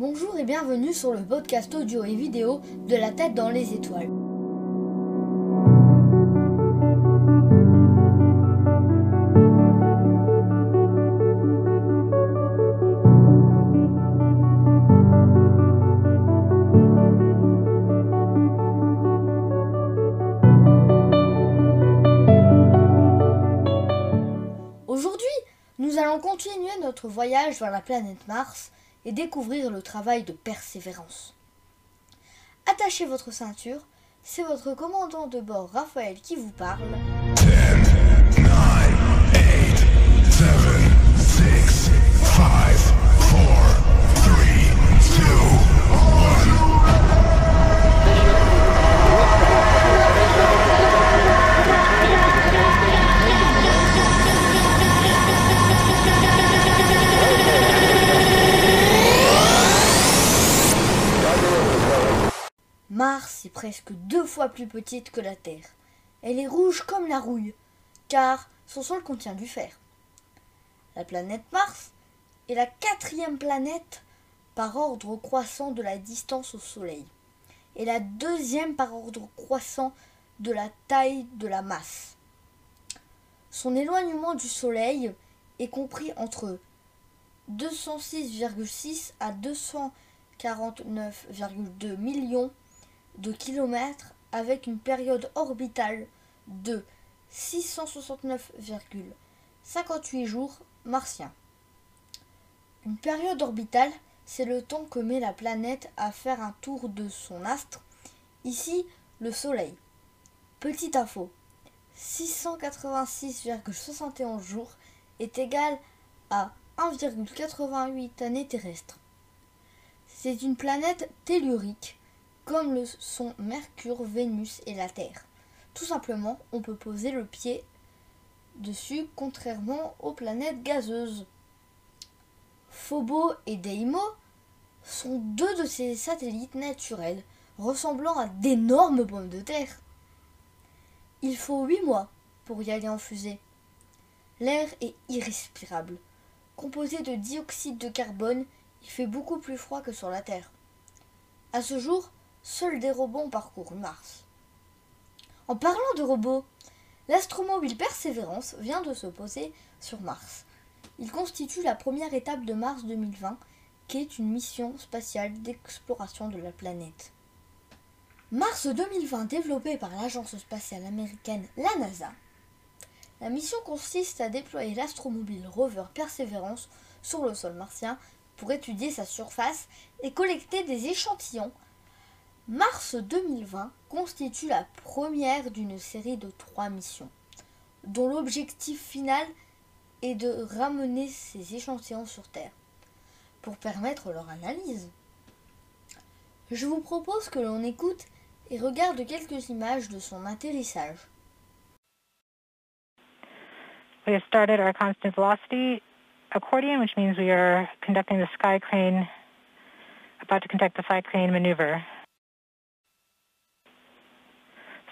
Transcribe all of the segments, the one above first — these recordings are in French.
Bonjour et bienvenue sur le podcast audio et vidéo de la tête dans les étoiles. Aujourd'hui, nous allons continuer notre voyage vers la planète Mars et découvrir le travail de persévérance. Attachez votre ceinture, c'est votre commandant de bord Raphaël qui vous parle. Mars est presque deux fois plus petite que la Terre. Elle est rouge comme la rouille, car son sol contient du fer. La planète Mars est la quatrième planète par ordre croissant de la distance au Soleil, et la deuxième par ordre croissant de la taille de la masse. Son éloignement du Soleil est compris entre 206,6 à 249,2 millions de kilomètres avec une période orbitale de 669,58 jours martiens. Une période orbitale, c'est le temps que met la planète à faire un tour de son astre, ici le Soleil. Petite info, 686,71 jours est égal à 1,88 années terrestres. C'est une planète tellurique comme le sont Mercure, Vénus et la Terre. Tout simplement, on peut poser le pied dessus contrairement aux planètes gazeuses. Phobo et Deimos sont deux de ces satellites naturels ressemblant à d'énormes pommes de terre. Il faut huit mois pour y aller en fusée. L'air est irrespirable. Composé de dioxyde de carbone, il fait beaucoup plus froid que sur la Terre. À ce jour, seuls des robots ont parcouru Mars. En parlant de robots, l'astromobile Perseverance vient de se poser sur Mars. Il constitue la première étape de Mars 2020, qui est une mission spatiale d'exploration de la planète. Mars 2020, développée par l'agence spatiale américaine la NASA, la mission consiste à déployer l'astromobile rover Perseverance sur le sol martien pour étudier sa surface et collecter des échantillons Mars 2020 constitue la première d'une série de trois missions, dont l'objectif final est de ramener ces échantillons sur Terre pour permettre leur analyse. Je vous propose que l'on écoute et regarde quelques images de son atterrissage. We have started our constant velocity accordion, which means we are conducting the sky crane, about to conduct the sky crane maneuver.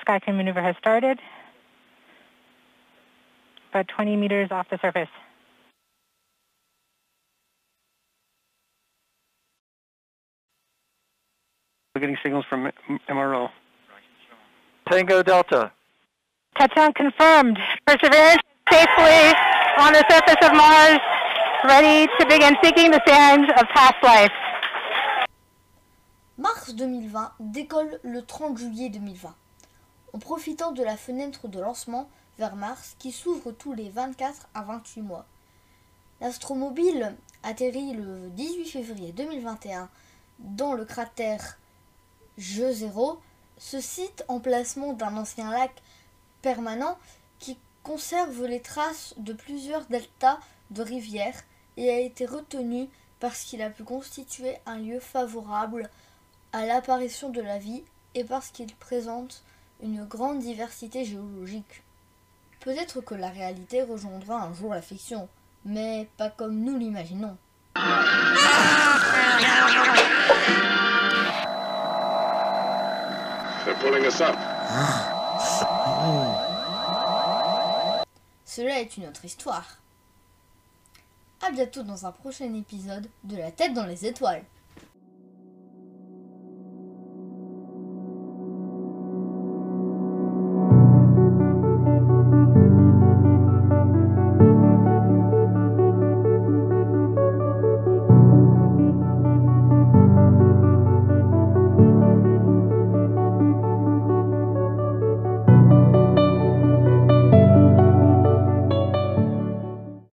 Skycrane maneuver has started, about 20 meters off the surface. We're getting signals from MRO. Tango Delta. Touchdown confirmed. Perseverance safely on the surface of Mars, ready to begin seeking the sands of past life. Mars 2020 décolle le 30 juillet 2020, en profitant de la fenêtre de lancement vers Mars qui s'ouvre tous les 24 à 28 mois. L'astromobile atterrit le 18 février 2021 dans le cratère Jeu-Zéro, ce site emplacement d'un ancien lac permanent qui conserve les traces de plusieurs deltas de rivières et a été retenu parce qu'il a pu constituer un lieu favorable à l'apparition de la vie et parce qu'il présente une grande diversité géologique. Peut-être que la réalité rejoindra un jour la fiction, mais pas comme nous l'imaginons. Cela est une autre histoire. A bientôt dans un prochain épisode de La tête dans les étoiles.